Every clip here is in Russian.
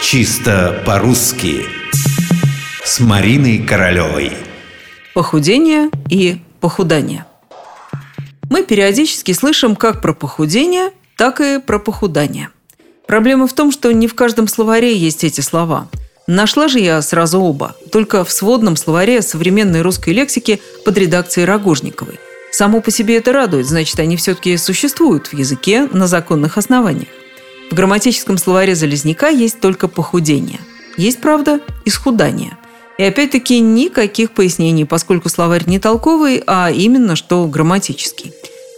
Чисто по-русски С Мариной Королевой Похудение и похудание Мы периодически слышим как про похудение, так и про похудание. Проблема в том, что не в каждом словаре есть эти слова. Нашла же я сразу оба, только в сводном словаре современной русской лексики под редакцией Рогожниковой. Само по себе это радует, значит, они все-таки существуют в языке на законных основаниях. В грамматическом словаре Залезняка есть только похудение. Есть, правда, исхудание. И опять-таки никаких пояснений, поскольку словарь не толковый, а именно что грамматический.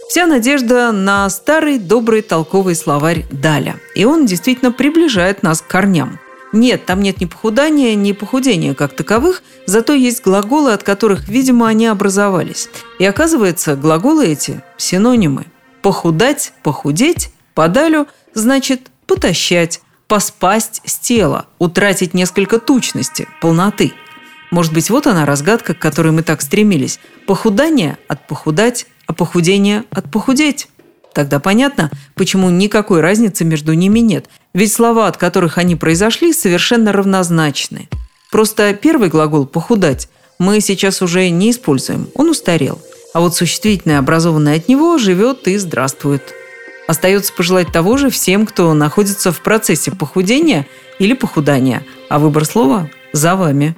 Вся надежда на старый добрый толковый словарь Даля. И он действительно приближает нас к корням. Нет, там нет ни похудания, ни похудения как таковых, зато есть глаголы, от которых, видимо, они образовались. И оказывается, глаголы эти – синонимы. Похудать, похудеть, подалю – значит потащать, поспасть с тела, утратить несколько тучности, полноты. Может быть, вот она разгадка, к которой мы так стремились. Похудание от похудать, а похудение от похудеть. Тогда понятно, почему никакой разницы между ними нет. Ведь слова, от которых они произошли, совершенно равнозначны. Просто первый глагол «похудать» мы сейчас уже не используем, он устарел. А вот существительное, образованное от него, живет и здравствует. Остается пожелать того же всем, кто находится в процессе похудения или похудания. А выбор слова за вами.